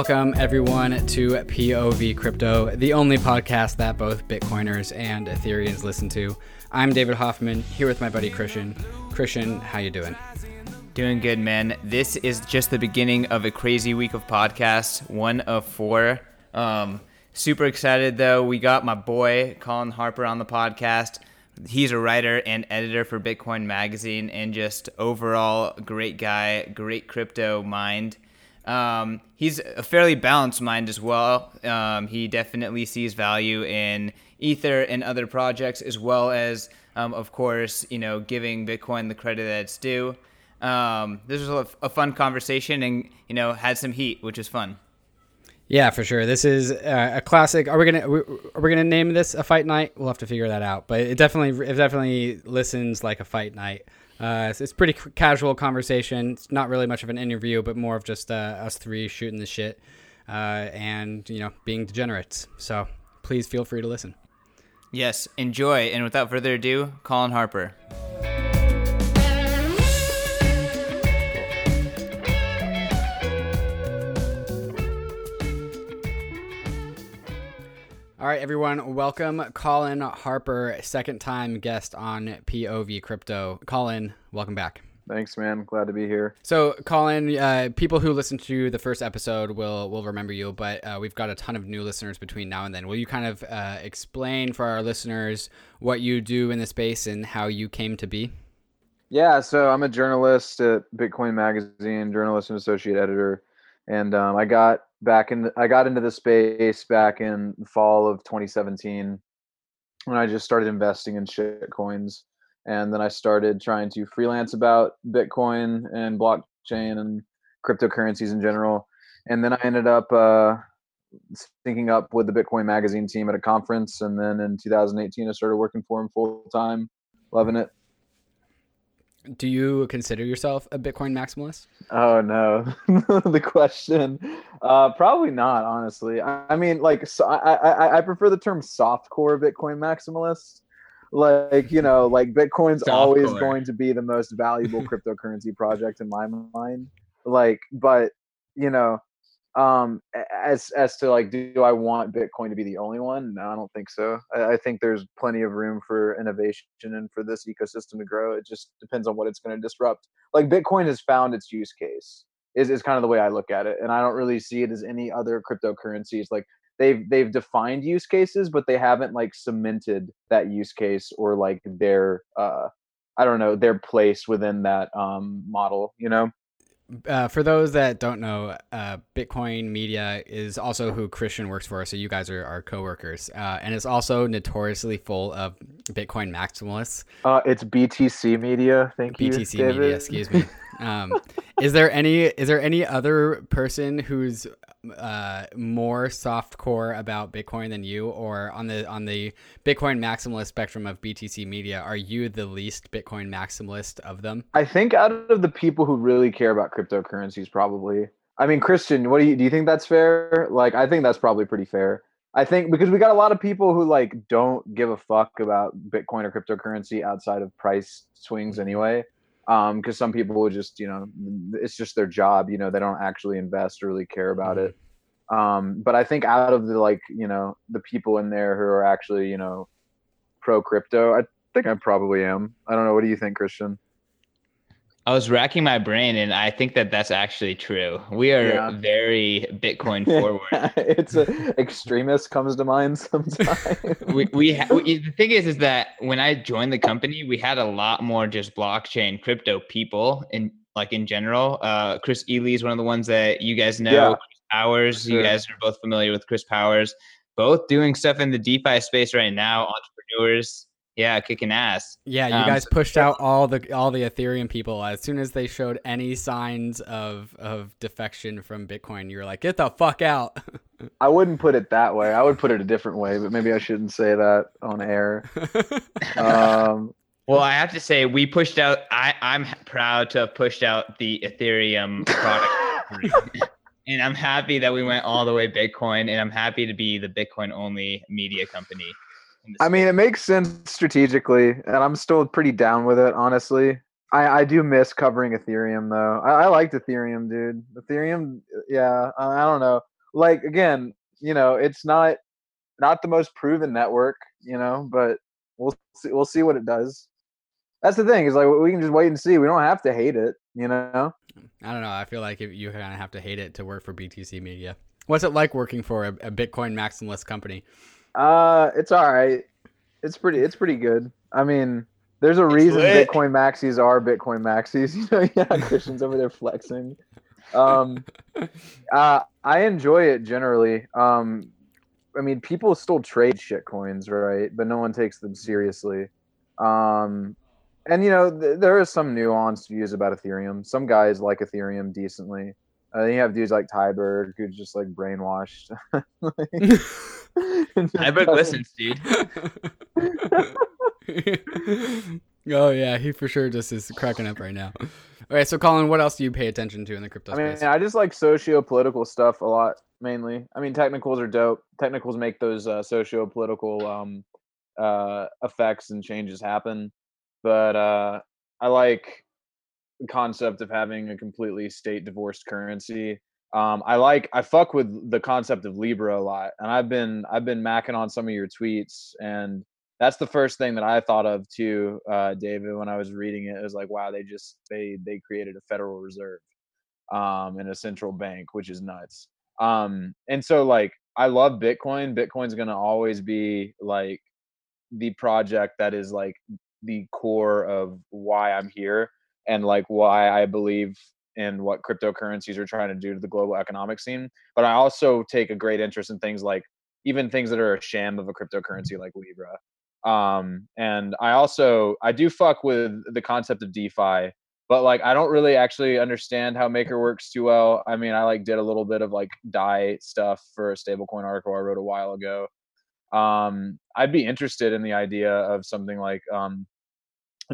Welcome, everyone, to POV Crypto, the only podcast that both Bitcoiners and Ethereans listen to. I'm David Hoffman, here with my buddy Christian. Christian, how you doing? Doing good, man. This is just the beginning of a crazy week of podcasts, one of four. Um, super excited, though. We got my boy, Colin Harper, on the podcast. He's a writer and editor for Bitcoin Magazine and just overall great guy, great crypto mind. Um, he's a fairly balanced mind as well. Um, he definitely sees value in Ether and other projects, as well as, um, of course, you know, giving Bitcoin the credit that it's due. Um, this was a, a, fun conversation, and you know, had some heat, which is fun. Yeah, for sure. This is uh, a classic. Are we gonna are we gonna name this a fight night? We'll have to figure that out. But it definitely it definitely listens like a fight night. Uh, it's, it's pretty casual conversation. It's not really much of an interview, but more of just uh, us three shooting the shit uh, and you know being degenerates. So please feel free to listen. Yes, enjoy. And without further ado, Colin Harper. All right, everyone, welcome Colin Harper, second time guest on POV Crypto. Colin, welcome back. Thanks, man. Glad to be here. So, Colin, uh, people who listened to the first episode will will remember you, but uh, we've got a ton of new listeners between now and then. Will you kind of uh, explain for our listeners what you do in the space and how you came to be? Yeah, so I'm a journalist at Bitcoin Magazine, journalist and associate editor, and um, I got back in I got into the space back in fall of 2017 when I just started investing in shit coins and then I started trying to freelance about Bitcoin and blockchain and cryptocurrencies in general. And then I ended up uh, syncing up with the Bitcoin magazine team at a conference. And then in 2018 I started working for them full time loving it do you consider yourself a Bitcoin maximalist? Oh no, the question. Uh, probably not, honestly. I, I mean, like, so I, I I prefer the term soft core Bitcoin maximalist. Like, you know, like Bitcoin's soft always core. going to be the most valuable cryptocurrency project in my mind. Like, but you know, um as as to like do i want bitcoin to be the only one? No i don't think so. I, I, think there's plenty of room for innovation and for this ecosystem to grow. It just depends on what it's going to disrupt. Like bitcoin has found its use case is, is kind of the way i look at it and i don't really see it as any other cryptocurrencies. Like they've they've defined use cases but they haven't like cemented that use case or like their uh i don't know their place within that um model you know uh, for those that don't know, uh, Bitcoin Media is also who Christian works for. So you guys are our coworkers, uh, and it's also notoriously full of Bitcoin maximalists. Uh, it's BTC Media. Thank BTC you, BTC Media. Excuse me. Um, is there any is there any other person who's uh, more soft core about Bitcoin than you, or on the on the Bitcoin maximalist spectrum of BTC Media, are you the least Bitcoin maximalist of them? I think out of the people who really care about cryptocurrencies, probably. I mean, Christian, what do you do? You think that's fair? Like, I think that's probably pretty fair. I think because we got a lot of people who like don't give a fuck about Bitcoin or cryptocurrency outside of price swings mm-hmm. Anyway um because some people would just you know it's just their job you know they don't actually invest or really care about mm-hmm. it um but i think out of the like you know the people in there who are actually you know pro crypto i think i probably am. I don't know. What do you think christian I was racking my brain, and I think that that's actually true. We are yeah. very Bitcoin forward. it's a, extremist comes to mind sometimes. we we, ha- we, the thing is, is that when I joined the company, we had a lot more just blockchain crypto people, in like in general. Uh, Chris Ely is one of the ones that you guys know. Yeah. Chris Powers, sure. you guys are both familiar with Chris Powers. Both doing stuff in the DeFi space right now. Entrepreneurs yeah, kicking ass. Yeah, you um, guys pushed out all the all the Ethereum people as soon as they showed any signs of of defection from Bitcoin. You were like, "Get the fuck out." I wouldn't put it that way. I would put it a different way, but maybe I shouldn't say that on air. um, well, I have to say, we pushed out. I I'm proud to have pushed out the Ethereum product. and I'm happy that we went all the way Bitcoin, and I'm happy to be the Bitcoin only media company. I mean, it makes sense strategically, and I'm still pretty down with it, honestly. I, I do miss covering Ethereum though. I, I liked Ethereum, dude. Ethereum, yeah. I, I don't know. Like again, you know, it's not not the most proven network, you know, but we'll see, we'll see what it does. That's the thing is like we can just wait and see. We don't have to hate it, you know. I don't know. I feel like you kind of have to hate it to work for BTC Media. What's it like working for a, a Bitcoin maximalist company? Uh, it's all right. It's pretty. It's pretty good. I mean, there's a reason lit. Bitcoin maxis are Bitcoin maxis. You know, yeah, Christian's over there flexing. Um, uh, I enjoy it generally. Um, I mean, people still trade shit coins, right? But no one takes them seriously. Um, and you know, th- there is some nuanced views about Ethereum. Some guys like Ethereum decently. Uh, you have dudes like Tyberg who's just like brainwashed. Tyberg listens, dude. oh yeah, he for sure just is cracking up right now. All right, so Colin, what else do you pay attention to in the crypto I mean, space? I just like socio-political stuff a lot, mainly. I mean, technicals are dope. Technicals make those uh, socio-political um, uh, effects and changes happen. But uh, I like the concept of having a completely state-divorced currency. Um, I like I fuck with the concept of Libra a lot, and I've been I've been macking on some of your tweets, and that's the first thing that I thought of too, uh, David, when I was reading it. It was like, wow, they just they they created a Federal Reserve um, and a central bank, which is nuts. Um, and so like I love Bitcoin. Bitcoin's gonna always be like the project that is like the core of why I'm here and like why I believe in what cryptocurrencies are trying to do to the global economic scene. But I also take a great interest in things like even things that are a sham of a cryptocurrency like Libra. Um, and I also I do fuck with the concept of DeFi, but like I don't really actually understand how Maker works too well. I mean, I like did a little bit of like DAI stuff for a stablecoin article I wrote a while ago. Um, I'd be interested in the idea of something like um,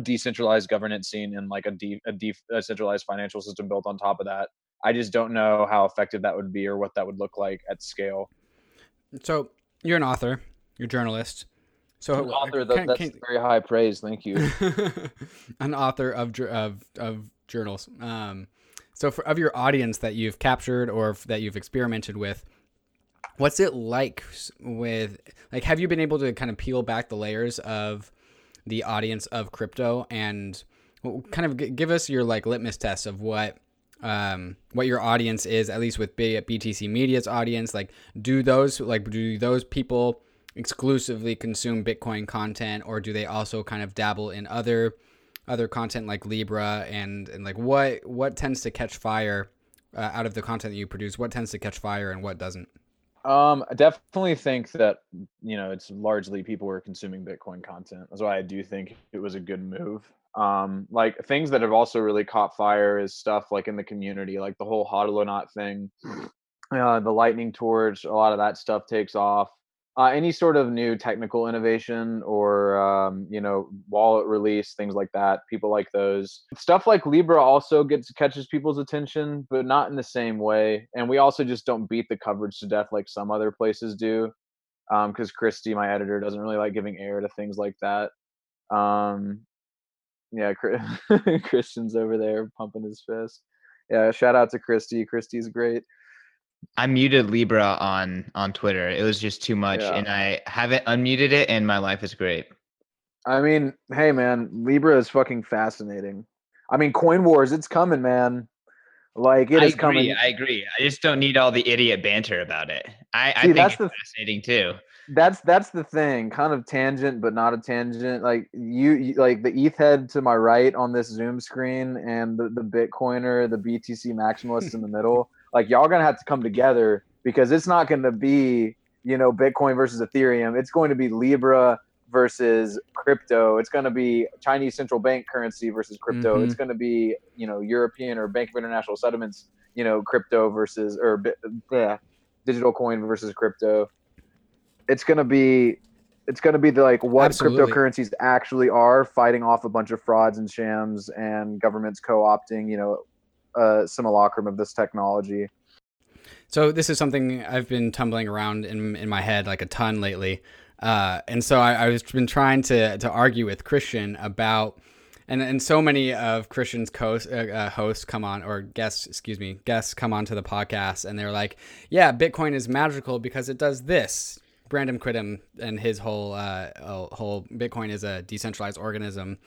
decentralized governance scene and like a, de- a de- decentralized financial system built on top of that. I just don't know how effective that would be or what that would look like at scale. So you're an author, you're a journalist. So An author, can- that's can- very high praise. Thank you. an author of of of journals. Um, so for of your audience that you've captured or f- that you've experimented with, what's it like with like have you been able to kind of peel back the layers of the audience of crypto and kind of give us your like litmus test of what um what your audience is at least with B- BTC Media's audience. Like do those like do those people exclusively consume Bitcoin content or do they also kind of dabble in other other content like Libra and and like what what tends to catch fire uh, out of the content that you produce? What tends to catch fire and what doesn't Um, I definitely think that you know it's largely people who are consuming Bitcoin content. That's why I do think it was a good move. Um, like things that have also really caught fire is stuff like in the community, like the whole Hodlonaut thing, uh, the Lightning Torch. A lot of that stuff takes off. Uh, any sort of new technical innovation or um, you know wallet release, things like that. People like those stuff. Like Libra also gets catches people's attention, but not in the same way. And we also just don't beat the coverage to death like some other places do, because Christy, my editor, doesn't really like giving air to things like that. Um, yeah, Chri- Christian's over there pumping his fist. Yeah, shout out to Christy. Christy's great. I muted Libra on on Twitter. It was just too much, Yeah. and I haven't unmuted it, and my life is great. I mean, hey man, Libra is fucking fascinating. I mean, Coin Wars, it's coming, man. Like it I is agree. coming. I agree. I just don't need all the idiot banter about it. I, I See, think that's it's the- fascinating too. that's that's the thing kind of tangent but not a tangent like you, you like the eth head to my right on this zoom screen and the, the bitcoiner the btc maximalist in the middle like y'all gonna have to come together because it's not gonna be you know bitcoin versus ethereum. It's going to be libra versus crypto. It's going to be chinese central bank currency versus crypto. Mm-hmm. It's going to be you know european or bank of international settlements you know crypto versus or yeah, uh, digital coin versus crypto. It's gonna be it's gonna be the like what Absolutely. cryptocurrencies actually are fighting off a bunch of frauds and shams and governments co-opting you know a simulacrum of this technology. So this is something I've been tumbling around in in my head like a ton lately, uh, and so I, I've been trying to to argue with Christian about and and so many of Christian's co- uh, uh, hosts come on or guests, excuse me, guests come onto the podcast, and they're like, "Yeah, Bitcoin is magical because it does this." Brandon Quittem and his whole uh, whole Bitcoin is a decentralized organism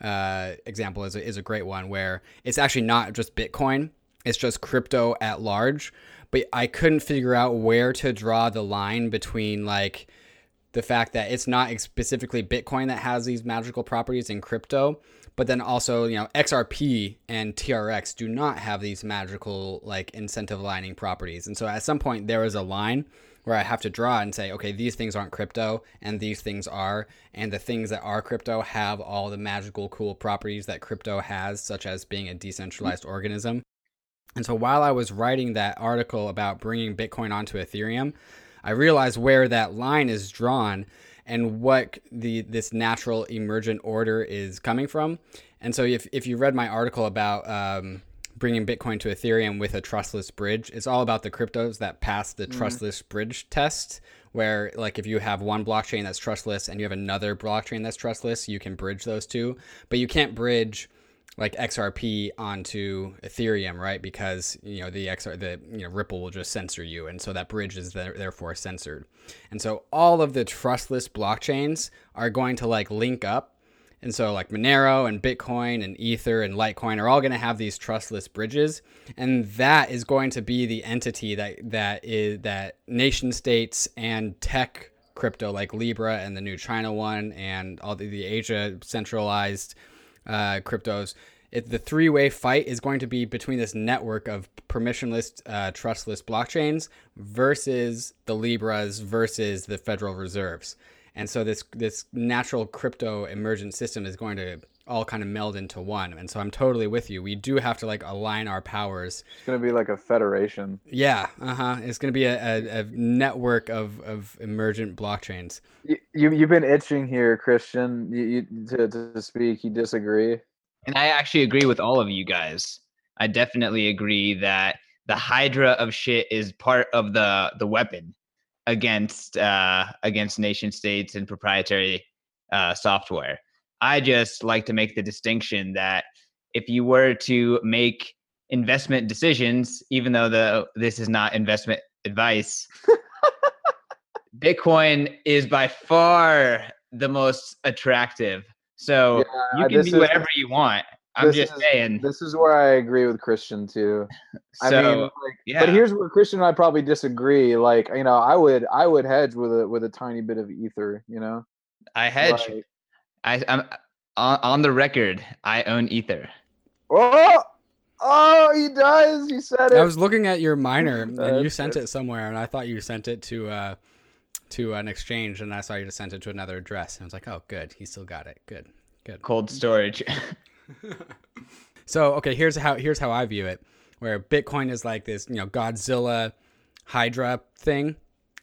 uh, example is a, is a great one where it's actually not just Bitcoin; it's just crypto at large. But I couldn't figure out where to draw the line between like the fact that it's not specifically Bitcoin that has these magical properties in crypto, but then also, you know, XRP and TRX do not have these magical like incentive aligning properties. And so at some point there is a line where I have to draw and say, okay, these things aren't crypto and these things are, and the things that are crypto have all the magical cool properties that crypto has, such as being a decentralized organism. And so while I was writing that article about bringing Bitcoin onto Ethereum, I realized where that line is drawn and what the this natural emergent order is coming from. And so if, if you read my article about um, bringing Bitcoin to Ethereum with a trustless bridge, it's all about the cryptos that pass the mm-hmm. trustless bridge test. Where like if you have one blockchain that's trustless and you have another blockchain that's trustless, you can bridge those two, but you can't bridge like XRP onto Ethereum, right? Because you know the XR the you know Ripple will just censor you, and so that bridge is there, therefore censored. And so all of the trustless blockchains are going to like link up, and so like Monero and Bitcoin and Ether and Litecoin are all going to have these trustless bridges, and that is going to be the entity that that is that nation states and tech crypto like Libra and the new China one and all the, the Asia centralized uh, cryptos. It, the three way fight is going to be between this network of permissionless, uh, trustless blockchains versus the Libras versus the Federal Reserves. And so this this natural crypto emergent system is going to all kind of meld into one. And so I'm totally with you. We do have to like align our powers. It's going to be like a federation. Yeah. Uh huh. It's going to be a, a, a, network of, of emergent blockchains. You, you, you've been itching here, Christian, you, you, to, to speak. You disagree? And I actually agree with all of you guys. I definitely agree that the Hydra of shit is part of the, the weapon against uh, against nation states and proprietary uh, software I just like to make the distinction that if you were to make investment decisions, even though the this is not investment advice, Bitcoin is by far the most attractive. So yeah, you can do whatever is, you want. I'm just is, saying. This is where I agree with Christian too. So, I mean, like, yeah. but here's where Christian and I probably disagree. Like, you know, I would I would hedge with a with a tiny bit of ether. You know, I hedge. Like, I, I'm on, on the record. I own Ether. Oh, oh, he does. He said it. I was looking at your miner, and you sent it somewhere, and I thought you sent it to uh, to an exchange, and I saw you just sent it to another address, and I was like, oh, good, he still got it. Good, good. Cold storage. so okay, here's how here's how I view it. Where Bitcoin is like this, you know, Godzilla Hydra thing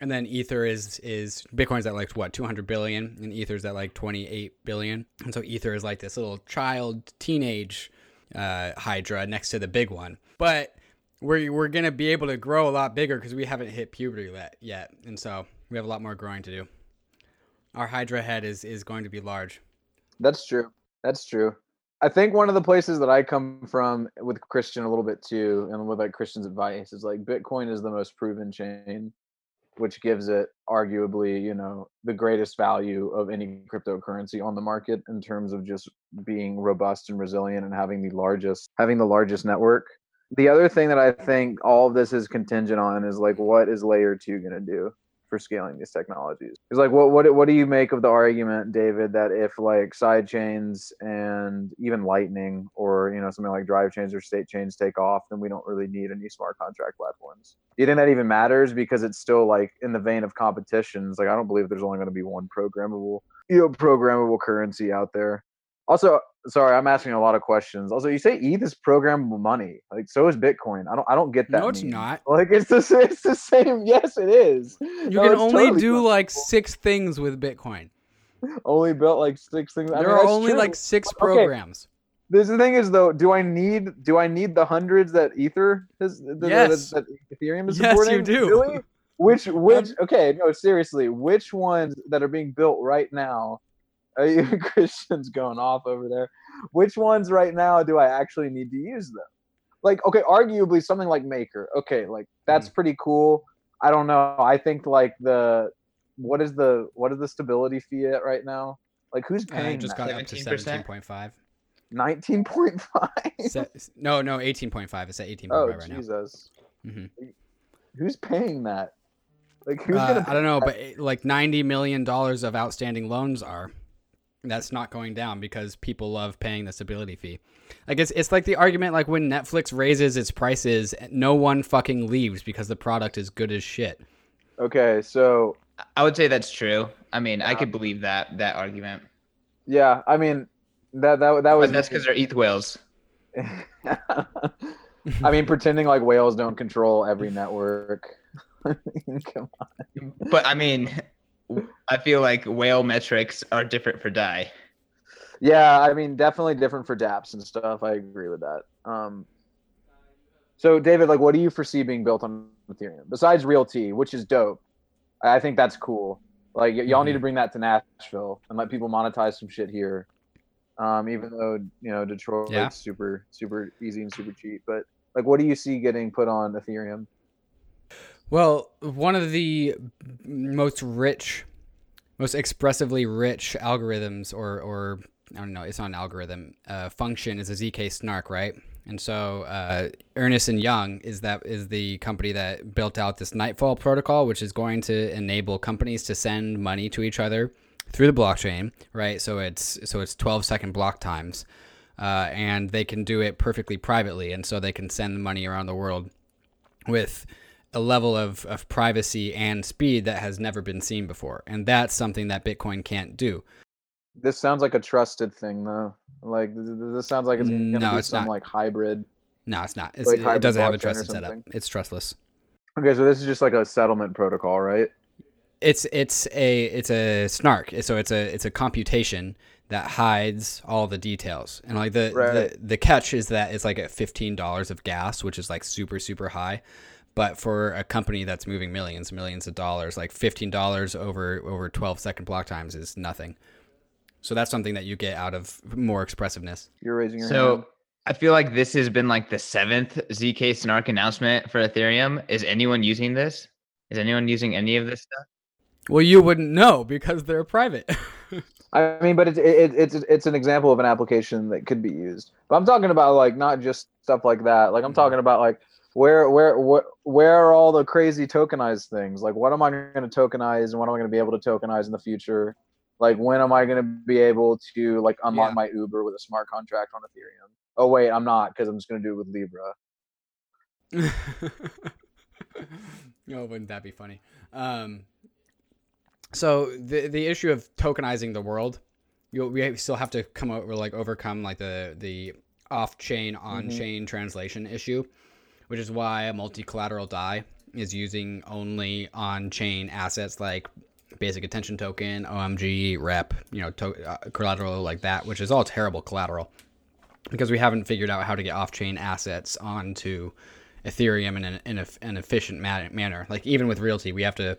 and then ether is is bitcoin's at like what 200 billion and ether's at like 28 billion. And so ether is like this little child teenage uh, hydra next to the big one. But we're, we're gonna be able to grow a lot bigger because we haven't hit puberty yet, yet. And so we have a lot more growing to do. Our hydra head is is going to be large. That's true. That's true I think one of the places that I come from with Christian a little bit too, and with like Christian's advice is like Bitcoin is the most proven chain which gives it arguably, you know, the greatest value of any cryptocurrency on the market in terms of just being robust and resilient and having the largest having the largest network. The other thing that I think all of this is contingent on is like what is layer 2 going to do? For scaling these technologies. It's like, what what what do you make of the argument, David, that if like side chains and even Lightning or you know something like drive chains or state chains take off, then we don't really need any smart contract platforms. Do you think that even matters because it's still like in the vein of competitions? Like, I don't believe there's only going to be one programmable, you know, programmable currency out there. Also, sorry, I'm asking a lot of questions. Also, you say ETH is programmable money. Like so is Bitcoin. I don't I don't get that. No, it's meme. not. Like it's the it's the same. Yes, it is. You no, can only totally do like six things with Bitcoin. Only built like six things. There I mean, are only true. like six programs. Okay. This the thing is though, do I need do I need the hundreds that Ether is the, yes. that, that Ethereum is yes, supporting? you do. Really? Which which okay, no, seriously, which ones that are being built right now Christian's going off over there. Which ones right now do I actually need to use them? Like, okay, arguably something like Maker. Okay, like that's Mm. pretty cool. I don't know. I think like the what is the what is the stability fee at right now? Like who's Uh, paying it just that? got up to seventeen point five. Nineteen point five. no, no, eighteen point five. It's at eighteen Oh point five right Jesus! Mhm. Who's paying that? Like who's now. gonna? Uh, I don't know, but it, like ninety million dollars of outstanding loans are. That's not going down because people love paying the stability fee. Like it's it's like the argument like when Netflix raises its prices, no one fucking leaves because the product is good as shit. Okay, so I would say that's true. I mean, I could believe that that argument. yeah, I mean that that that was But that's because they're ETH whales. I mean, pretending like whales don't control every network. Come on. But I mean, I feel like whale metrics are different for DAI. Yeah, I mean, definitely different for DApps and stuff. I agree with that. Um, so, David, like, what do you foresee being built on Ethereum besides RealT, which is dope? I think that's cool. Like, y- y'all need to bring that to Nashville and let people monetize some shit here. Um, even though you know Detroit's Yeah. super, super easy and super cheap, but like, what do you see getting put on Ethereum? Well, one of the most rich, most expressively rich algorithms, or or I don't know, it's not an algorithm. Uh, function is a zk snark, right? And so uh, Ernst and Young is that is the company that built out this Nightfall protocol, which is going to enable companies to send money to each other through the blockchain, right? So it's so it's 12 second block times, uh, and they can do it perfectly privately, and so they can send the money around the world with a level of, of privacy and speed that has never been seen before. And that's something that Bitcoin can't do. This sounds like a trusted thing, though. Like, th- th- this sounds like it's gonna No, be it's some not. like hybrid. No, it's not. It's, Like it doesn't have a trusted setup. It's trustless. Okay, so this is just like a settlement protocol, right? It's it's a it's a snark. So it's a it's a computation that hides all the details. And like the Right. the, the catch is that it's like at fifteen dollars of gas, which is like super super high. But for a company that's moving millions millions of dollars, like fifteen dollars over over twelve second block times is nothing. So that's something that you get out of more expressiveness. You're raising your hand. So I feel like this has been like the seventh ZK Snark announcement for Ethereum. Is anyone using this? Is anyone using any of this stuff? Well, you wouldn't know because they're private. I mean, but it's it, it's it's an example of an application that could be used. But I'm talking about like not just stuff like that. Like I'm Mhm. talking about like where where where where are all the crazy tokenized things? Like what am I going to tokenize and what am I going to be able to tokenize in the future? Like when am I going to be able to like unlock Yeah. my Uber with a smart contract on Ethereum? Oh wait, I'm not because I'm just going to do it with Libra. oh, wouldn't that be funny? Um, so the the issue of tokenizing the world, you we still have to come over like overcome like the the off chain on chain translation issue, which is why a multi collateral DAI is using only on chain assets like basic attention token, OMG, rep, you know, to- uh, collateral like that, which is all terrible collateral because we haven't figured out how to get off-chain assets onto Ethereum in an, in a, an efficient ma- manner. Like even with RealT, we have to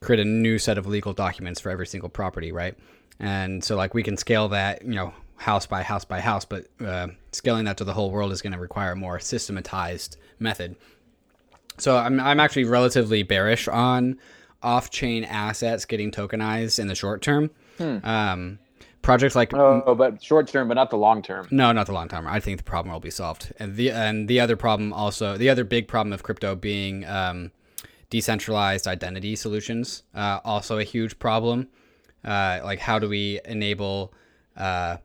create a new set of legal documents for every single property, right? And so like we can scale that, you know, house by house by house, but uh, scaling that to the whole world is going to require a more systematized method. So I'm I'm actually relatively bearish on off-chain assets getting tokenized in the short term. Um, projects like Oh, but short term, but not the long term. no, not the long term. I think the problem will be solved. And the and the other problem also, the other big problem of crypto being um, decentralized identity solutions, uh, also a huge problem. Uh, like how do we enable uh,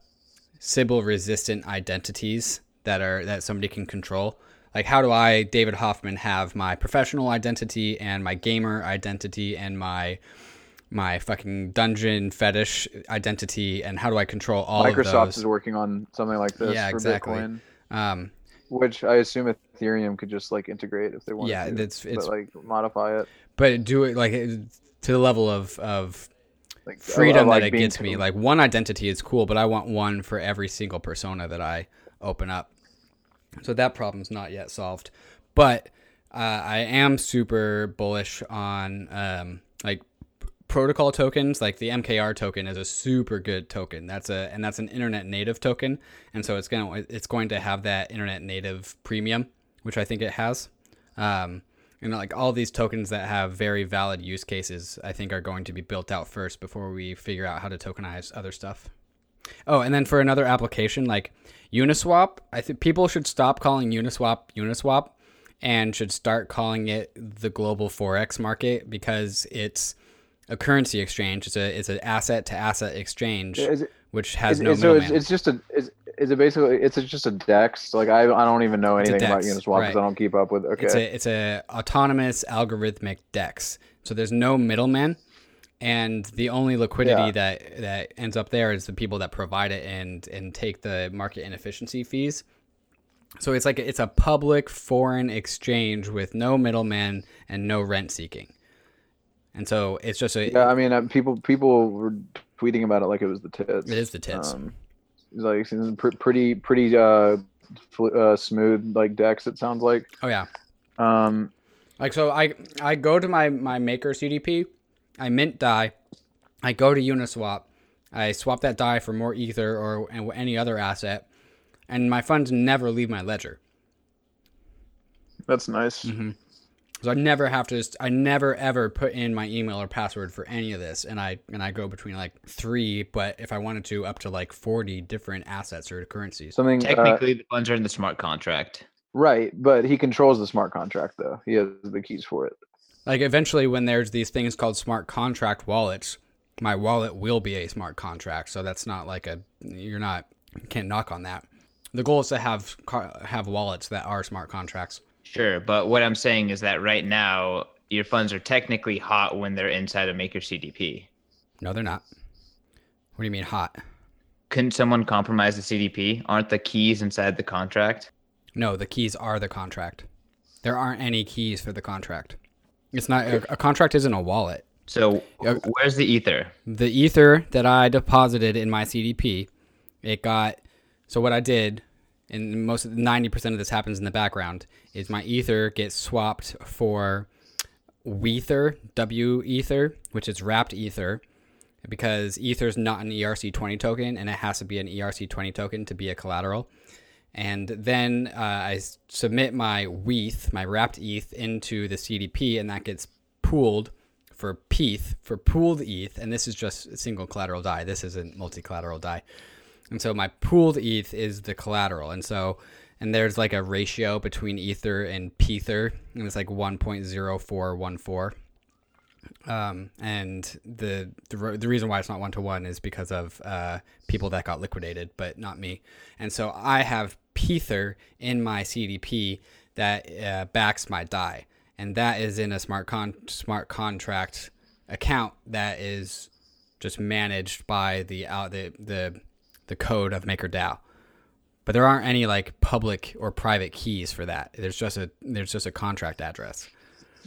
Sybil resistant identities that are that somebody can control? Like how do I, David Hoffman, have my professional identity and my gamer identity and my my fucking dungeon fetish identity and how do I control all of Microsoft is working on something like this Yeah, for exactly. Bitcoin, Um, which I assume Ethereum could just like integrate if they want. Yeah, to. that's- it's- but, like modify it. but do it like to the level of of Like freedom like, that it gets me. Like one identity is cool, but I want one for every single persona that I open up. So that problem's not yet solved. But uh, I am super bullish on um, like protocol tokens, like the MKR token, is a super good token. That's a and that's an internet native token, and so it's gonna it's going to have that internet native premium, which I think it has. Um, and like all these tokens that have very valid use cases, I think are going to be built out first before we figure out how to tokenize other stuff. Oh, and then for another application like Uniswap, I think people should stop calling Uniswap Uniswap and should start calling it the global forex market because it's a currency exchange. It's a it's an asset to asset exchange, it, which has is, no so it's, it's just a is it basically it's just a dex like I I don't even know anything about Uniswap right. because I don't keep up with okay It's a it's a autonomous algorithmic dex. So there's no middleman, and the only liquidity Yeah. that that ends up there is the people that provide it and and take the market inefficiency fees. So it's like it's a public foreign exchange with no middleman and no rent seeking. And so it's just a yeah I mean uh, people people were tweeting about it like it was the tits it is the tits. um, like pr- pretty pretty uh, uh smooth like dex it sounds like oh yeah. um Like so, I I go to my my maker CDP, I mint DAI, I go to Uniswap, I swap that DAI for more ether or any other asset, and my funds never leave my ledger. that's nice Mm-hmm. So I never have to. I never ever put in my email or password for any of this, and I and I go between like three, but if I wanted to, up to like forty different assets or currencies. something uh, Technically, the funds are in the smart contract. right but he controls the smart contract though he has the keys for it Like eventually, when there's these things called smart contract wallets, my wallet will be a smart contract. So that's not like a you're not you can't knock on that. The goal is to have have wallets that are smart contracts. Sure, but what I'm saying is that right now your funds are technically hot when they're inside a Maker CDP. No, they're not. What do you mean hot? Couldn't someone compromise the CDP? Aren't the keys inside the contract? No, the keys are the contract. There aren't any keys for the contract. It's not a, a contract isn't a wallet. So where's the ether? The ether that I deposited in my CDP, it got so what I did, and most of ninety percent of this happens in the background, is my ether gets swapped for Weether, W Ether, which is wrapped ether, because ether is not an ERC20 token, and it has to be an ERC20 token to be a collateral. And then uh, I submit my WETH, my wrapped ETH, into the CDP, and that gets pooled for PETH, for pooled ETH. And this is just a single collateral DAI. This isn't multi collateral DAI. And so my pooled ETH is the collateral. And so, and there's like a ratio between Ether and Pether, and it's like 1.0414. Um, and the, the the reason why it's not one to one is because of uh, people that got liquidated, but not me. And so I have Pether in my CDP that uh, backs my DAI, and that is in a smart con smart contract account that is just managed by the out the the the code of MakerDAO. But there aren't any like public or private keys for that. There's just a there's just a contract address.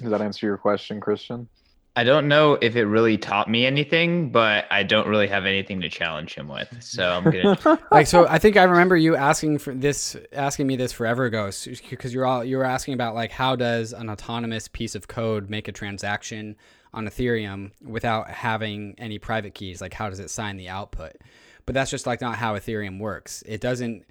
does that answer your question christian I don't know if it really taught me anything, but I don't really have anything to challenge him with. So I'm gonna like so i think i remember you asking for this asking me this forever ago because you're all you were asking about like how does an autonomous piece of code make a transaction on ethereum without having any private keys like how does it sign the output but that's just like not how ethereum works. It doesn't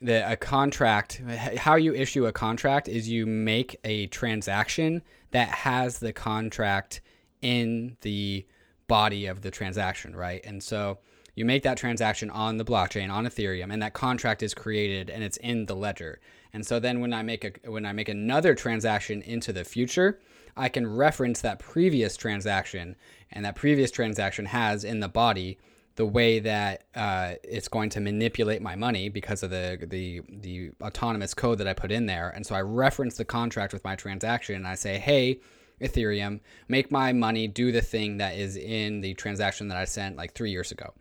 the a contract how you issue a contract is you make a transaction that has the contract in the body of the transaction right? And so you make that transaction on the blockchain on ethereum and that contract is created and it's in the ledger. And so then when i make a when i make another transaction into the future i can reference that previous transaction and that previous transaction has in the body the way that uh, it's going to manipulate my money because of the, the the autonomous code that I put in there. And so I reference the contract with my transaction and I say, hey, Ethereum, make my money do the thing that is in the transaction that I sent like three years ago.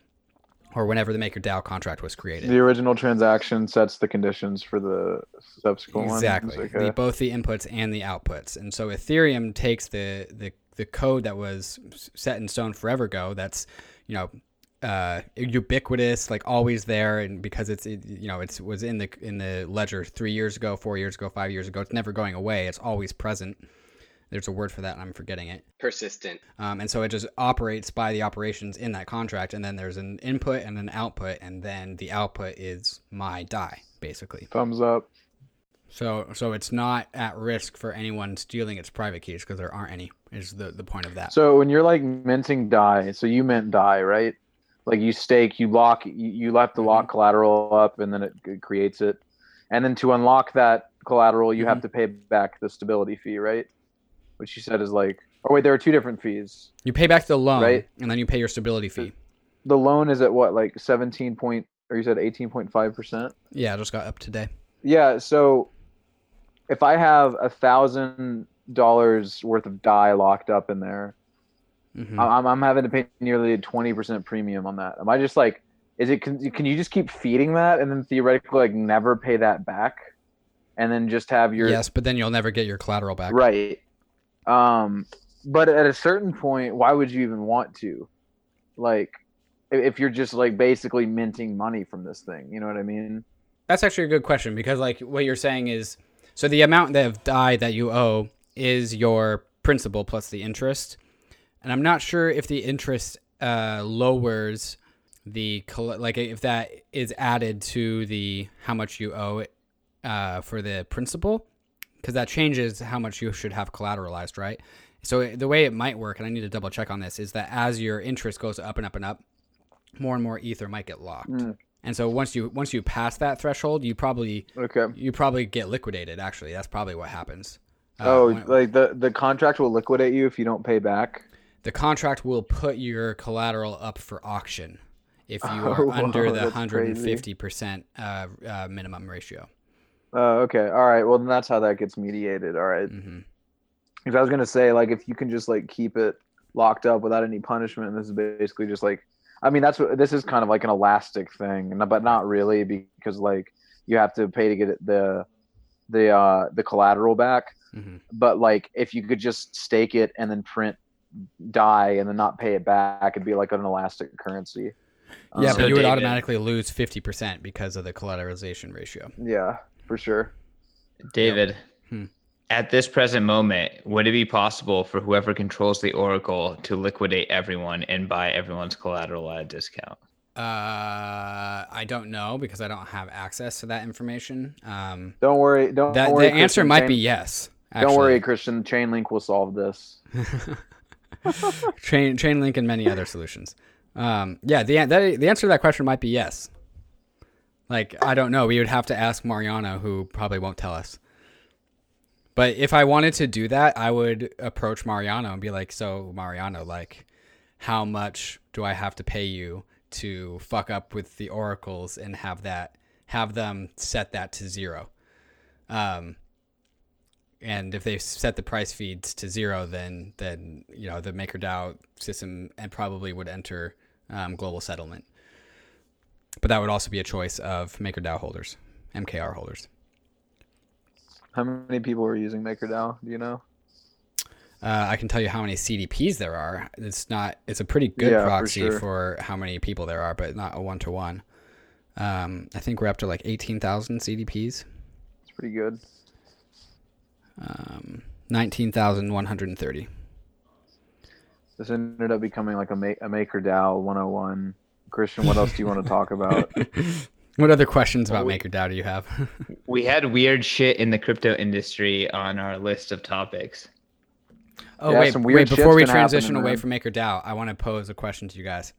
Or whenever the MakerDAO contract was created. the original transaction sets the conditions for the subsequent exactly ones the, okay. both the inputs and the outputs and so ethereum takes the, the the code that was set in stone forever ago that's you know uh, ubiquitous like always there and because it's it, you know it's was in the in the ledger three years ago four years ago five years ago it's never going away it's always present There's a word for that, and I'm forgetting it. Persistent. Um, and so it just operates by the operations in that contract, and then there's an input and an output, and then the output is my DAI, basically. Thumbs up. So so it's not at risk for anyone stealing its private keys because there aren't any. Is the the point of that? So when you're like minting DAI, so you mint DAI, right? Like you stake, you lock, you, you have to lock mm-hmm. collateral up, and then it, it creates it. And then to unlock that collateral, you have mm-hmm. to pay back the stability fee, right? Which you said is like, oh wait, there are two different fees. You pay back the loan, Right. and then you pay your stability fee. The loan is at what, like seventeen point, or you said eighteen point five percent? Yeah, I just got up today. Yeah. So if I have a thousand dollars worth of DAI locked up in there, Mhm. I'm, I'm having to pay nearly a 20% premium on that. Am I just like, is it, can, can you just keep feeding that and then theoretically like never pay that back and then just have your, yes, but then you'll never get your collateral back. right. Um, but at a certain point, why would you even want to? Like, if you're just like basically minting money from this thing, you know what I mean? That's actually a good question because like what you're saying is so the amount of DAI that you owe is your principal plus the interest. And I'm not sure if the interest uh, lowers the like if that is added to the how much you owe uh, for the principal because that changes how much you should have collateralized, right? So the way it might work, and I need to double check on this, is that as your interest goes up and up and up, more and more ether might get locked. Mm. And so once you once you pass that threshold, you probably Okay. you probably get liquidated. Actually, that's probably what happens. Uh, oh, when- like the, the contract will liquidate you if you don't pay back. The contract will put your collateral up for auction if you are Oh, under wow, the hundred and fifty percent uh, uh, minimum ratio. Oh, okay. All right. Well, then that's how that gets mediated. All right. hmm Because I was gonna say, like, if you can just like keep it locked up without any punishment, and this is basically just like, I mean, that's what this is kind of like an elastic thing, but not really because like you have to pay to get it, the the uh the collateral back. hmm But like, if you could just stake it and then print DAI and then not pay it back, it'd be like an elastic currency. Yeah, Um, but So you would David- automatically lose fifty percent because of the collateralization ratio. yeah, for sure. David, Hmm. at this present moment, would it be possible for whoever controls the Oracle to liquidate everyone and buy everyone's collateral at a discount? Uh, I don't know because I don't have access to that information. Um, Don't worry. Don't, that don't worry. the answer Christian, might Chain- be yes. Don't worry. Christian. Chainlink will solve this. chain chain link and many other solutions. Um, yeah, the the answer to that question might be yes. Like I don't know, we would have to ask Mariano, who probably won't tell us. But if I wanted to do that, I would approach Mariano and be like, "So Mariano, like, how much do I have to pay you to fuck up with the oracles and have that have them set that to zero?" Um, and if they set the price feeds to zero, then then you know the MakerDAO system and probably would enter um, global settlement. But that would also be a choice of MakerDAO holders, MKR holders. How many people are using MakerDAO? Do you know? Uh, I can tell you how many CDPs there are. It's not. It's a pretty good Yeah, for proxy sure. for how many people there are, but not a one to one. Um, I think we're up to like eighteen thousand CDPs. It's pretty good. Um, nineteen thousand one hundred and thirty. This ended up becoming like a, ma- a MakerDAO 101. Christian, what else do you want to talk about? What other questions about Well, we- MakerDAO do you have? We had weird shit in the crypto industry on our list of topics. Oh Yeah, wait, some weird wait! Before we transition away man. from MakerDAO, I want to pose a question to you guys.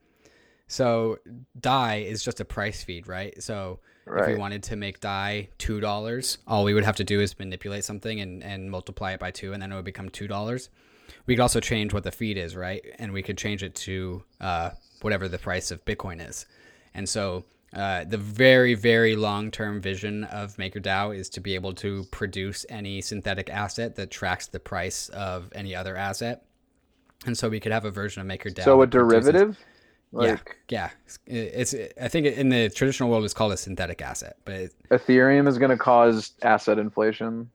So, Dai is just a price feed, right? So, if we wanted to make Dai two dollars, all we would have to do is manipulate something and, and multiply it by two, and then it would become two dollars. We could also change what the feed is, right? And we could change it to uh, whatever the price of Bitcoin is. And so, uh, the very, very long term vision of MakerDAO is to be able to produce any synthetic asset that tracks the price of any other asset. And so we could have a version of MakerDAO. so a derivative? Like yeah, yeah. It's I think in the traditional world it's called a synthetic asset, but it, Ethereum is going to cause asset inflation.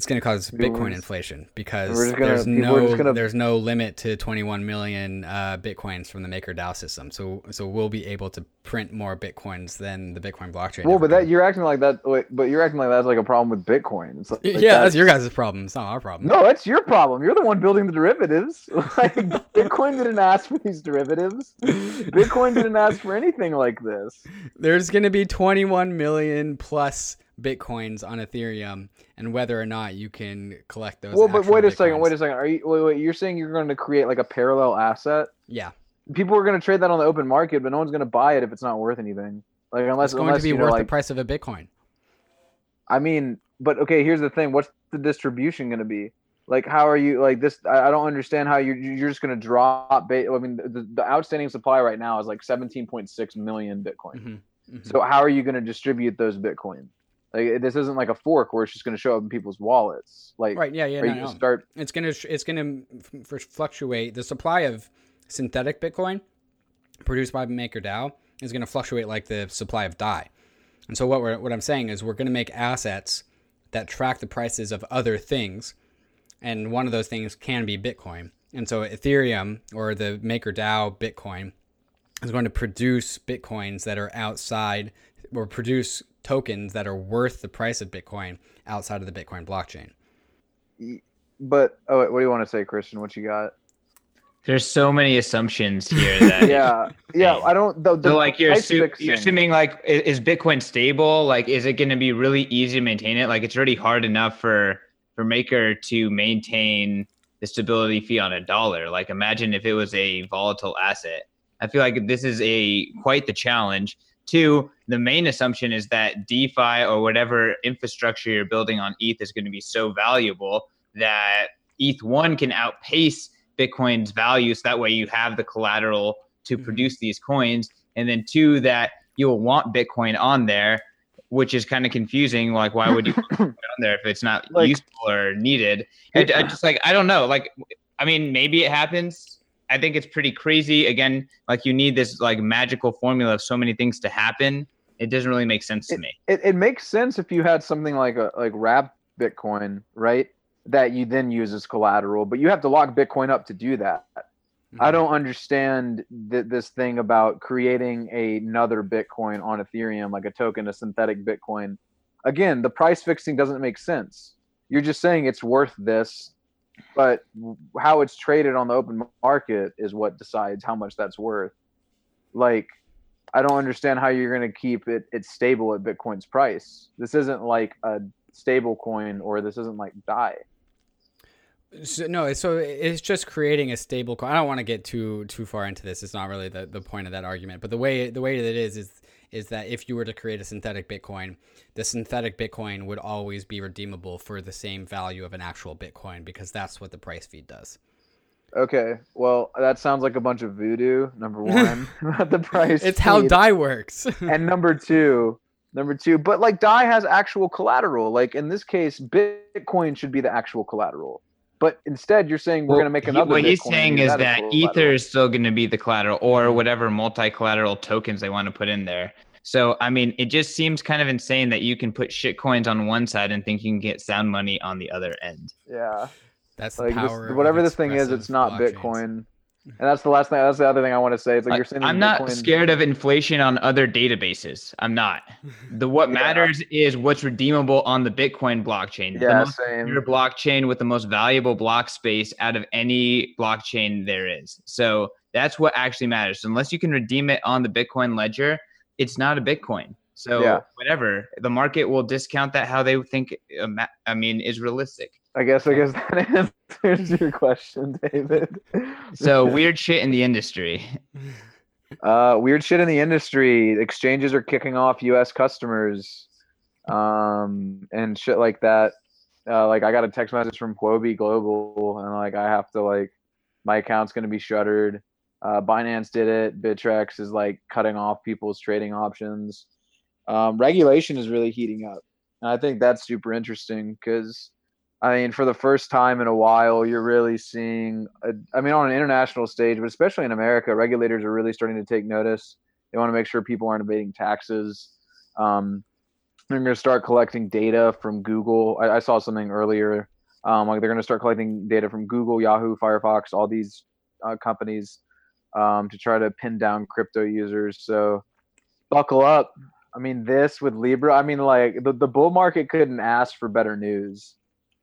It's going to cause Bitcoin inflation because gonna- there's no gonna- there's no limit to 21 million uh, bitcoins from the MakerDAO system. So so we'll be able to print more bitcoins than the Bitcoin blockchain. Well, but that you're acting like that. Wait, but you're acting like that's like a problem with Bitcoin. Like, like yeah, that's your guys' problem. It's not our problem. No, that's your problem. You're the one building the derivatives. Like Bitcoin didn't ask for these derivatives. Bitcoin didn't ask for anything like this. There's going to be 21 million plus bitcoins on Ethereum, and whether or not you can collect those. Well, but wait a second. Wait a second. Are you wait, wait? You're saying you're going to create like a parallel asset? Yeah, People are going to trade that on the open market, but no one's going to buy it if it's not worth anything. Like unless it's going unless to be you know, worth like, the price of a bitcoin. I mean, but okay. Here's the thing. What's the distribution going to be? Like, how are you like this? I, I don't understand how you're you're just going to drop. Ba- I mean, the, the outstanding supply right now is like 17.6 million Bitcoin. Mhm, mhm. So how are you going to distribute those Bitcoin? Like this isn't like a fork where it's just going to show up in people's wallets. Like, right? Yeah, yeah. No, you no. start? It's gonna it's gonna f- fluctuate. The supply of synthetic Bitcoin produced by MakerDAO is gonna fluctuate like the supply of DAI. And so what we're what I'm saying is we're gonna make assets that track the prices of other things, and one of those things can be Bitcoin. And so Ethereum or the MakerDAO Bitcoin is going to produce Bitcoins that are outside or produce tokens that are worth the price of Bitcoin outside of the Bitcoin blockchain. But oh, wait, what do you want to say, Christian? What you got? There's so many assumptions here that Yeah, yeah. I don't. The, the So like you're, price assu- you're assuming like i- is Bitcoin stable? Like is it going to be really easy to maintain it? Like it's already hard enough for for Maker to maintain the stability fee on a dollar. Like imagine if it was a volatile asset. I feel like this is a quite the challenge. Two, the main assumption is that DeFi or whatever infrastructure you're building on ETH is going to be so valuable that ETH one can outpace Bitcoin's value. So that way you have the collateral to Mhm. produce these coins. And then two, that you'll want Bitcoin on there, which is kind of confusing. Like, why would you on there if it's not Like- useful or needed? And I just like, I don't know. Like, I mean, maybe it happens. I think it's pretty crazy. Again, like you need this like magical formula of so many things to happen. It doesn't really make sense to me. it, it makes sense if you had something like a like wrapped Bitcoin, right? That you then use as collateral, but you have to lock Bitcoin up to do that. Mm-hmm. I don't understand th- this thing about creating another Bitcoin on Ethereum, like a token, a synthetic Bitcoin. Again, the price fixing doesn't make sense. You're just saying it's worth this, but how it's traded on the open market is what decides how much that's worth. Like, I don't understand how you're going to keep it it stable at Bitcoin's price. This isn't like a stable coin, or this isn't like DAI. So, no, so it's just creating a stable coin. I don't want to get too too far into this. It's not really the, the point of that argument. But the way the way that it is is is that if you were to create a synthetic Bitcoin, the synthetic Bitcoin would always be redeemable for the same value of an actual Bitcoin because that's what the price feed does. Okay, well, that sounds like a bunch of voodoo. Number one, the price. It's how feed. DAI works. and number two, number two, but like DAI has actual collateral. Like in this case, Bitcoin should be the actual collateral. But instead, you're saying we're Well, going to make he- another. what he's Bitcoin and saying is as that. Ether is still going to be the collateral or whatever multi-collateral tokens they want to put in there. So, I mean, it just seems kind of insane that you can put shit coins on one side and think you can get sound money on the other end. Yeah, That's the like this, power. of whatever this thing is, it's not blockchains. Bitcoin. And that's the last thing. That's the other thing I want to say. It's like you're saying. I'm not Bitcoin- scared of inflation on other databases. I'm not. The what Yeah. matters is what's redeemable on the Bitcoin blockchain. the Yeah, most same. secure blockchain with the most valuable block space out of any blockchain there is. So that's what actually matters. Unless you can redeem it on the Bitcoin ledger, it's not a Bitcoin. So Yeah. whatever, the market will discount that how they think. uh, I mean, is realistic. I guess. I guess that answers your question, David. So weird shit in the industry. Uh, weird shit in the industry. Exchanges are kicking off U.S. customers, um, and shit like that. Uh, like I got a text message from Huobi Global, and like I have to like my account's gonna be shuttered. Uh, Binance did it. Bittrex is like cutting off people's trading options. Um, regulation is really heating up, and I think that's super interesting because. I mean, for the first time in a while, you're really seeing, a, I mean, on an international stage, but especially in America, regulators are really starting to take notice. They want to make sure people aren't evading taxes. Um, they're going to start collecting data from Google. I, I saw something earlier. Um, like they're going to start collecting data from Google, Yahoo, Firefox, all these uh, companies um, to try to pin down crypto users. So buckle up. I mean, this with Libra. I mean, like the, the bull market couldn't ask for better news.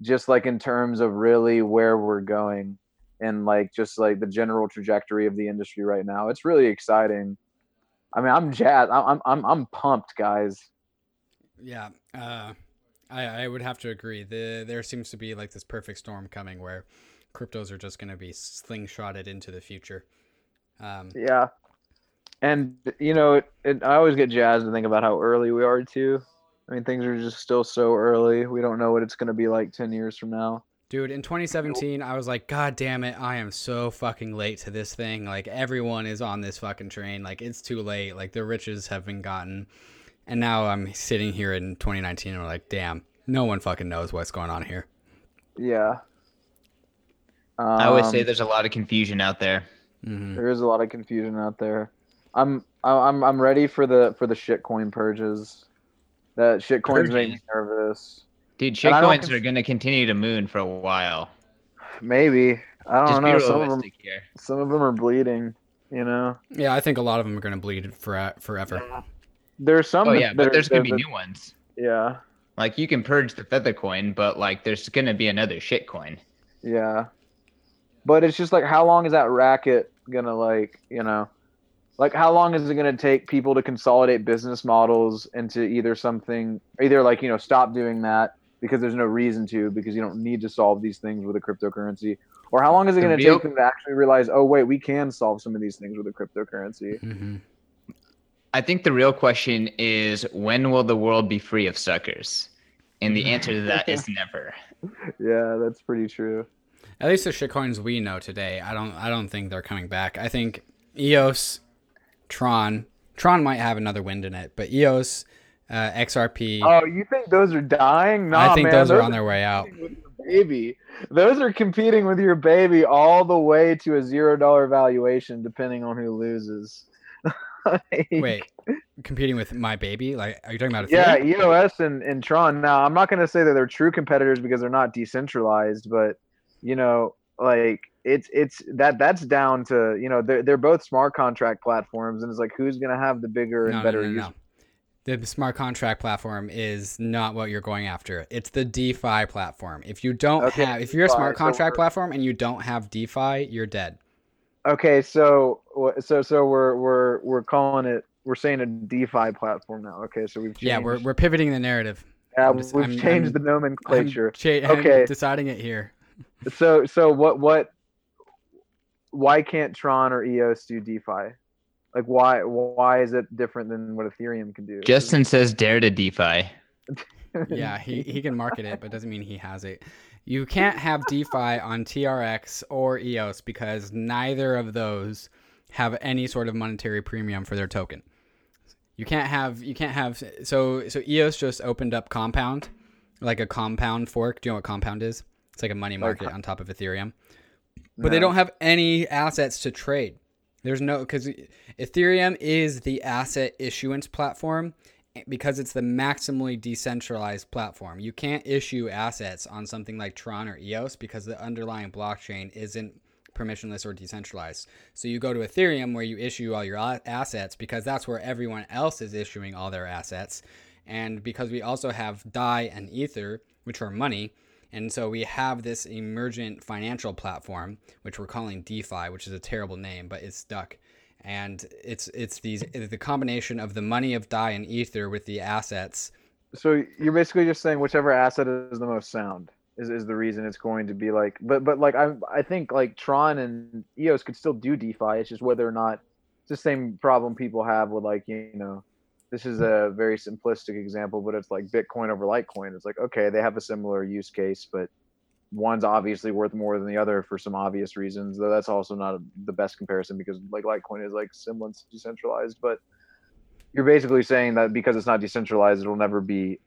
Just like in terms of really where we're going and like just like the general trajectory of the industry right now. It's really exciting. I mean, I'm jazzed. I'm I'm I'm pumped, guys. Yeah, uh, I I would have to agree. The there seems to be like this perfect storm coming where cryptos are just going to be slingshotted into the future. Um, yeah, and you know, it, it, I always get jazzed to think about how early we are too. I mean, things are just still so early. We don't know what it's going to be like ten years from now. Dude, in 2017, I was like, God damn it, I am so fucking late to this thing. Like, everyone is on this fucking train. Like, it's too late. Like, the riches have been gotten. And now I'm sitting here in 2019 and we're like, damn, no one fucking knows what's going on here. Yeah. Um, I always say Um, there's a lot of confusion out there. hmm there is a lot of confusion out there. I'm I'm I'm ready for the for the shitcoin purges. That shitcoins make me nervous. Dude, And I shitcoins conf- are going to continue to moon for a while. Maybe I don't be know. Some of them here. some of them are bleeding. You know, Yeah, I think a lot of them are going to bleed for, forever. there's some. Oh yeah, but there's going to be new ones. Yeah, Like you can purge the Feathercoin, but like there's going to be another shitcoin. yeah. But it's just like, how long is that racket gonna like? You know, like how long is it gonna take people to consolidate business models into either something, either like you know, stop doing that because there's no reason to because you don't need to solve these things with a cryptocurrency or how long is it going to take them to actually realize oh wait we can solve some of these things with a cryptocurrency hmm I think the real question is when will the world be free of suckers? And the answer to that is never. yeah that's pretty true At least the shitcoins we know today, I don't I don't think they're coming back. I think EOS, Tron, Tron might have another wind in it, but EOS, uh, XRP, oh you think those are dying no I think man, those are on their way out. competing with your baby those are competing with your baby all the way to a zero dollar valuation depending on who loses Like, Wait, competing with my baby? Like, are you talking about? yeah eos and, and tron now i'm not going to say that they're true competitors because they're not decentralized but you know like it's it's that that's down to you know they're, they're both smart contract platforms and it's like who's going to have the bigger and No, no, better no, use no. The smart contract platform is not what you're going after. It's the DeFi platform. If you don't Okay, have, if you're a smart contract we're- platform and you don't have DeFi, you're dead. okay so so so we're we're we're calling it we're saying a defi platform now okay so we've changed, Yeah, we're, we're pivoting the narrative. yeah, just- we've I'm- changed I'm- the nomenclature I'm, cha- Okay. deciding it here. so so what what why can't tron or eos do defi like why why is it different than what ethereum can do Justin says dare to DeFi. Yeah, he, he can market it, but doesn't mean he has it. You can't have DeFi on TRX or EOS because neither of those have any sort of monetary premium for their token. You can't have you can't have so so EOS just opened up Compound, like a Compound fork. Do you know what Compound is? It's like a money market on top of Ethereum. But they don't have any assets to trade. There's no because Ethereum is the asset issuance platform eh, because it's the maximally decentralized platform. You can't issue assets on something like Tron or EOS because the underlying blockchain isn't permissionless or decentralized. So you go to Ethereum where you issue all your assets because that's where everyone else is issuing all their assets. And because we also have DAI and Ether, which are money, and so we have this emergent financial platform, which we're calling DeFi, which is a terrible name, but it's stuck. And it's it's these it's the combination of the money of DAI and Ether with the assets. so you're basically just saying whichever asset is the most sound is, is the reason it's going to be like but but like i i think like tron and eos could still do defi it's just whether or not it's the same problem people have with like you know this is a very simplistic example but it's like bitcoin over litecoin it's like okay they have a similar use case but one's obviously worth more than the other for some obvious reasons though that's also not the best comparison because like litecoin is like semblance decentralized but you're basically saying that because it's not decentralized it'll never be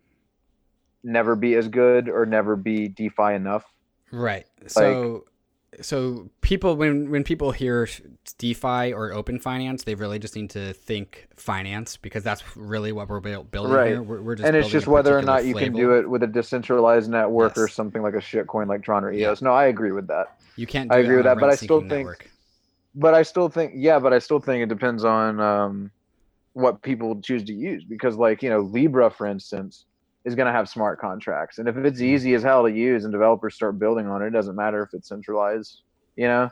never be as good or never be defi enough Right. So so people when when people hear DeFi or open finance, they really just need to think finance because that's really what we're building Right. here. We're, we're just and it's just whether or not you can do it with a decentralized network or something like a shitcoin like Tron or EOS. No, I agree with that. You can't. Do I it agree with a that, but I still think- network. But I still think, yeah, but I still think it depends on um, what people choose to use because, like, you know, Libra, for instance, is going to have smart contracts, and if it's easy as hell to use and developers start building on it, it doesn't matter if it's centralized. You know,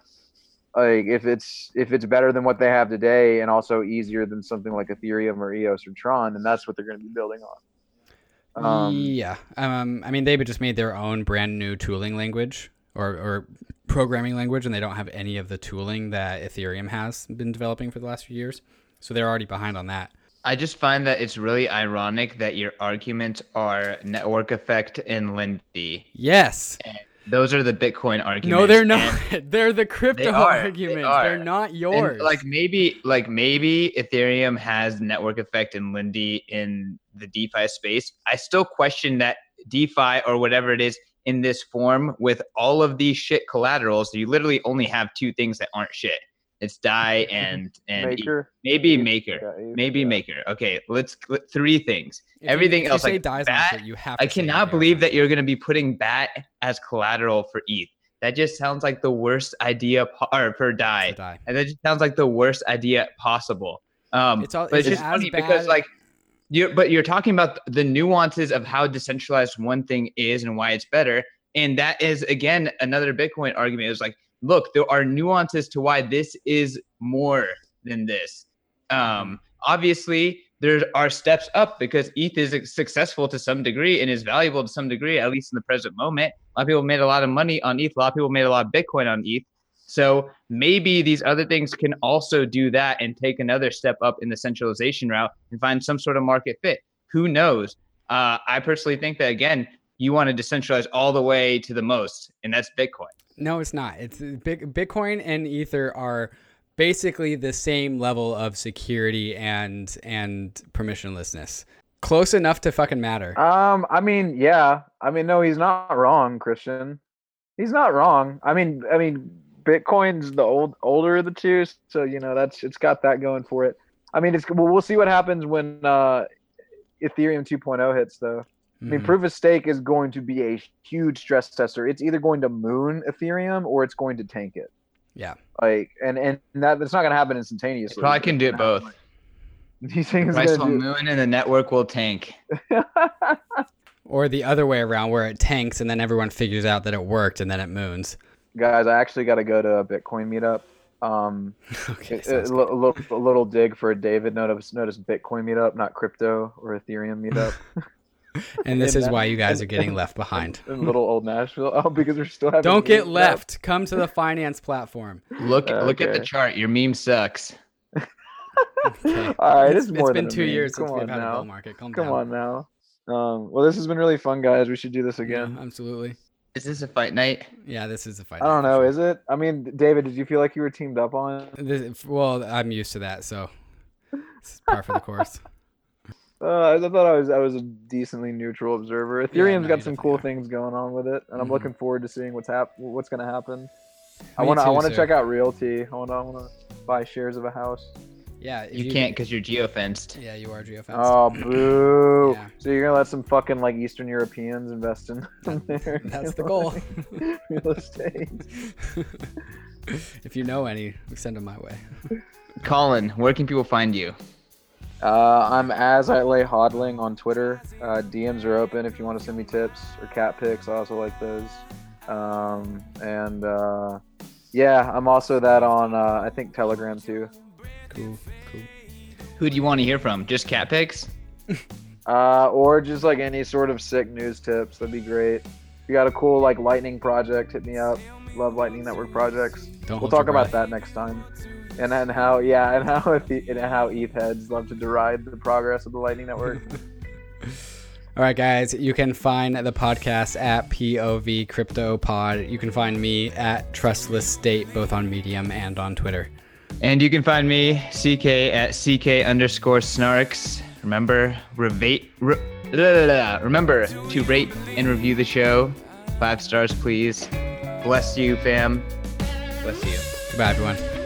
like if it's if it's better than what they have today and also easier than something like Ethereum or EOS or Tron, then that's what they're going to be building on. Um, yeah. Um. I mean, they just made their own brand new tooling language or or programming language, and they don't have any of the tooling that Ethereum has been developing for the last few years. So they're already behind on that. I just find that it's really ironic that your arguments are network effect and Lindy. Yes. Those are the Bitcoin arguments. No, they're not. they're the crypto They are. They arguments. They're not and, yours. like maybe, like maybe Ethereum has network effect and Lindy in the DeFi space. I still question that DeFi or whatever it is in this form with all of these shit collaterals. You literally only have two things that aren't shit. It's DAI and and Maker, maybe ETH, Maker. yeah, ETH, Maybe yeah. Maker. Okay, let's three things. If everything you else, say like dies bat, shit, you have. I cannot believe that you're going to be putting BAT as collateral for ETH. That just sounds like the worst idea, po- or for DAI. Die. And that just sounds like the worst idea possible. Um, It's all- but it's just as funny because like you're, but you're talking about the nuances of how decentralized one thing is and why it's better. And that is again another Bitcoin argument. Is like, look, there are nuances to why this is more than this. Um, obviously, there are steps up because ETH is successful to some degree and is valuable to some degree, at least in the present moment. A lot of people made a lot of money on ETH. A lot of people made a lot of Bitcoin on ETH. So maybe these other things can also do that and take another step up in the centralization route and find some sort of market fit. Who knows? Uh, I personally think that again, you want to decentralize all the way to the most, and that's Bitcoin. No, it's not. It's. Bitcoin and Ether are basically the same level of security and and permissionlessness. Close enough to fucking matter. Um, I mean, yeah. I mean, no, he's not wrong, Christian. He's not wrong. I mean, I mean, Bitcoin's the old older of the two, so you know that's it's got that going for it. I mean, it's well, we'll see what happens when uh, Ethereum 2.0 hits, though. I mean, Mhm. proof of stake is going to be a huge stress tester. It's either going to moon Ethereum or it's going to tank it. Yeah. Like, and and that that's not going to happen instantaneously. It probably can do it gonna both. happen. These things Price will gonna do. moon and the network will tank. Or the other way around, where it tanks and then everyone figures out that it worked and then it moons. Guys, I actually got to go to a Bitcoin meetup. Um, okay. a, a, a little, a little dig for a David. Notice, notice Bitcoin meetup, not crypto or Ethereum meetup. And this in is that- why you guys in- are getting in- left behind. in little old Nashville. Oh, because we're still having. Don't get meetups. left. Come to the finance platform. Look, look at the chart. Your meme sucks. Okay. All right, it's, it's more it's been two meme. years Come since we've on had a now. bull market. Calm, Come down. on now. Um, well, this has been really fun, guys. We should do this again. Yeah, absolutely. Is this a fight night? Yeah, this is a fight. I don't night know. for Is it? I mean, David, did you feel like you were teamed up on? sure. This, well, I'm used to that, so it's par for the course. Uh, I thought I was I was a decently neutral observer. Ethereum's no, got some cool are. things going on with it, and I'm Mhm. looking forward to seeing what's hap- what's going to happen. I want to I want to check out RealT. I want to I want to buy shares of a house. Yeah, if You can't because you're geofenced. Yeah, you are geofenced. Oh boo! Yeah. So you're gonna let some fucking like Eastern Europeans invest in there? that's the goal. Real estate. if you know any, send them my way. Colin, where can people find you? Uh, I'm as I lay hodling on Twitter. Uh, DMs are open if you want to send me tips or cat pics. I also like those. Um, and uh, yeah, I'm also that on uh, I think Telegram too. Cool, cool. Who do you want to hear from? Just cat pics? Uh, or just like any sort of sick news tips. That'd be great. If you got a cool like lightning project, hit me up. Love Lightning Network projects. Don't we'll talk about breath. that next time. And then how yeah, and how if the, and how ETH heads love to deride the progress of the Lightning Network. All right, guys, you can find the podcast at POV Crypto Pod. You can find me at Trustless State, both on Medium and on Twitter. And you can find me, CK, at CK underscore snarks. Remember, revate, re, remember to rate and review the show. Five stars, please. Bless you, fam. Bless you. Goodbye, everyone.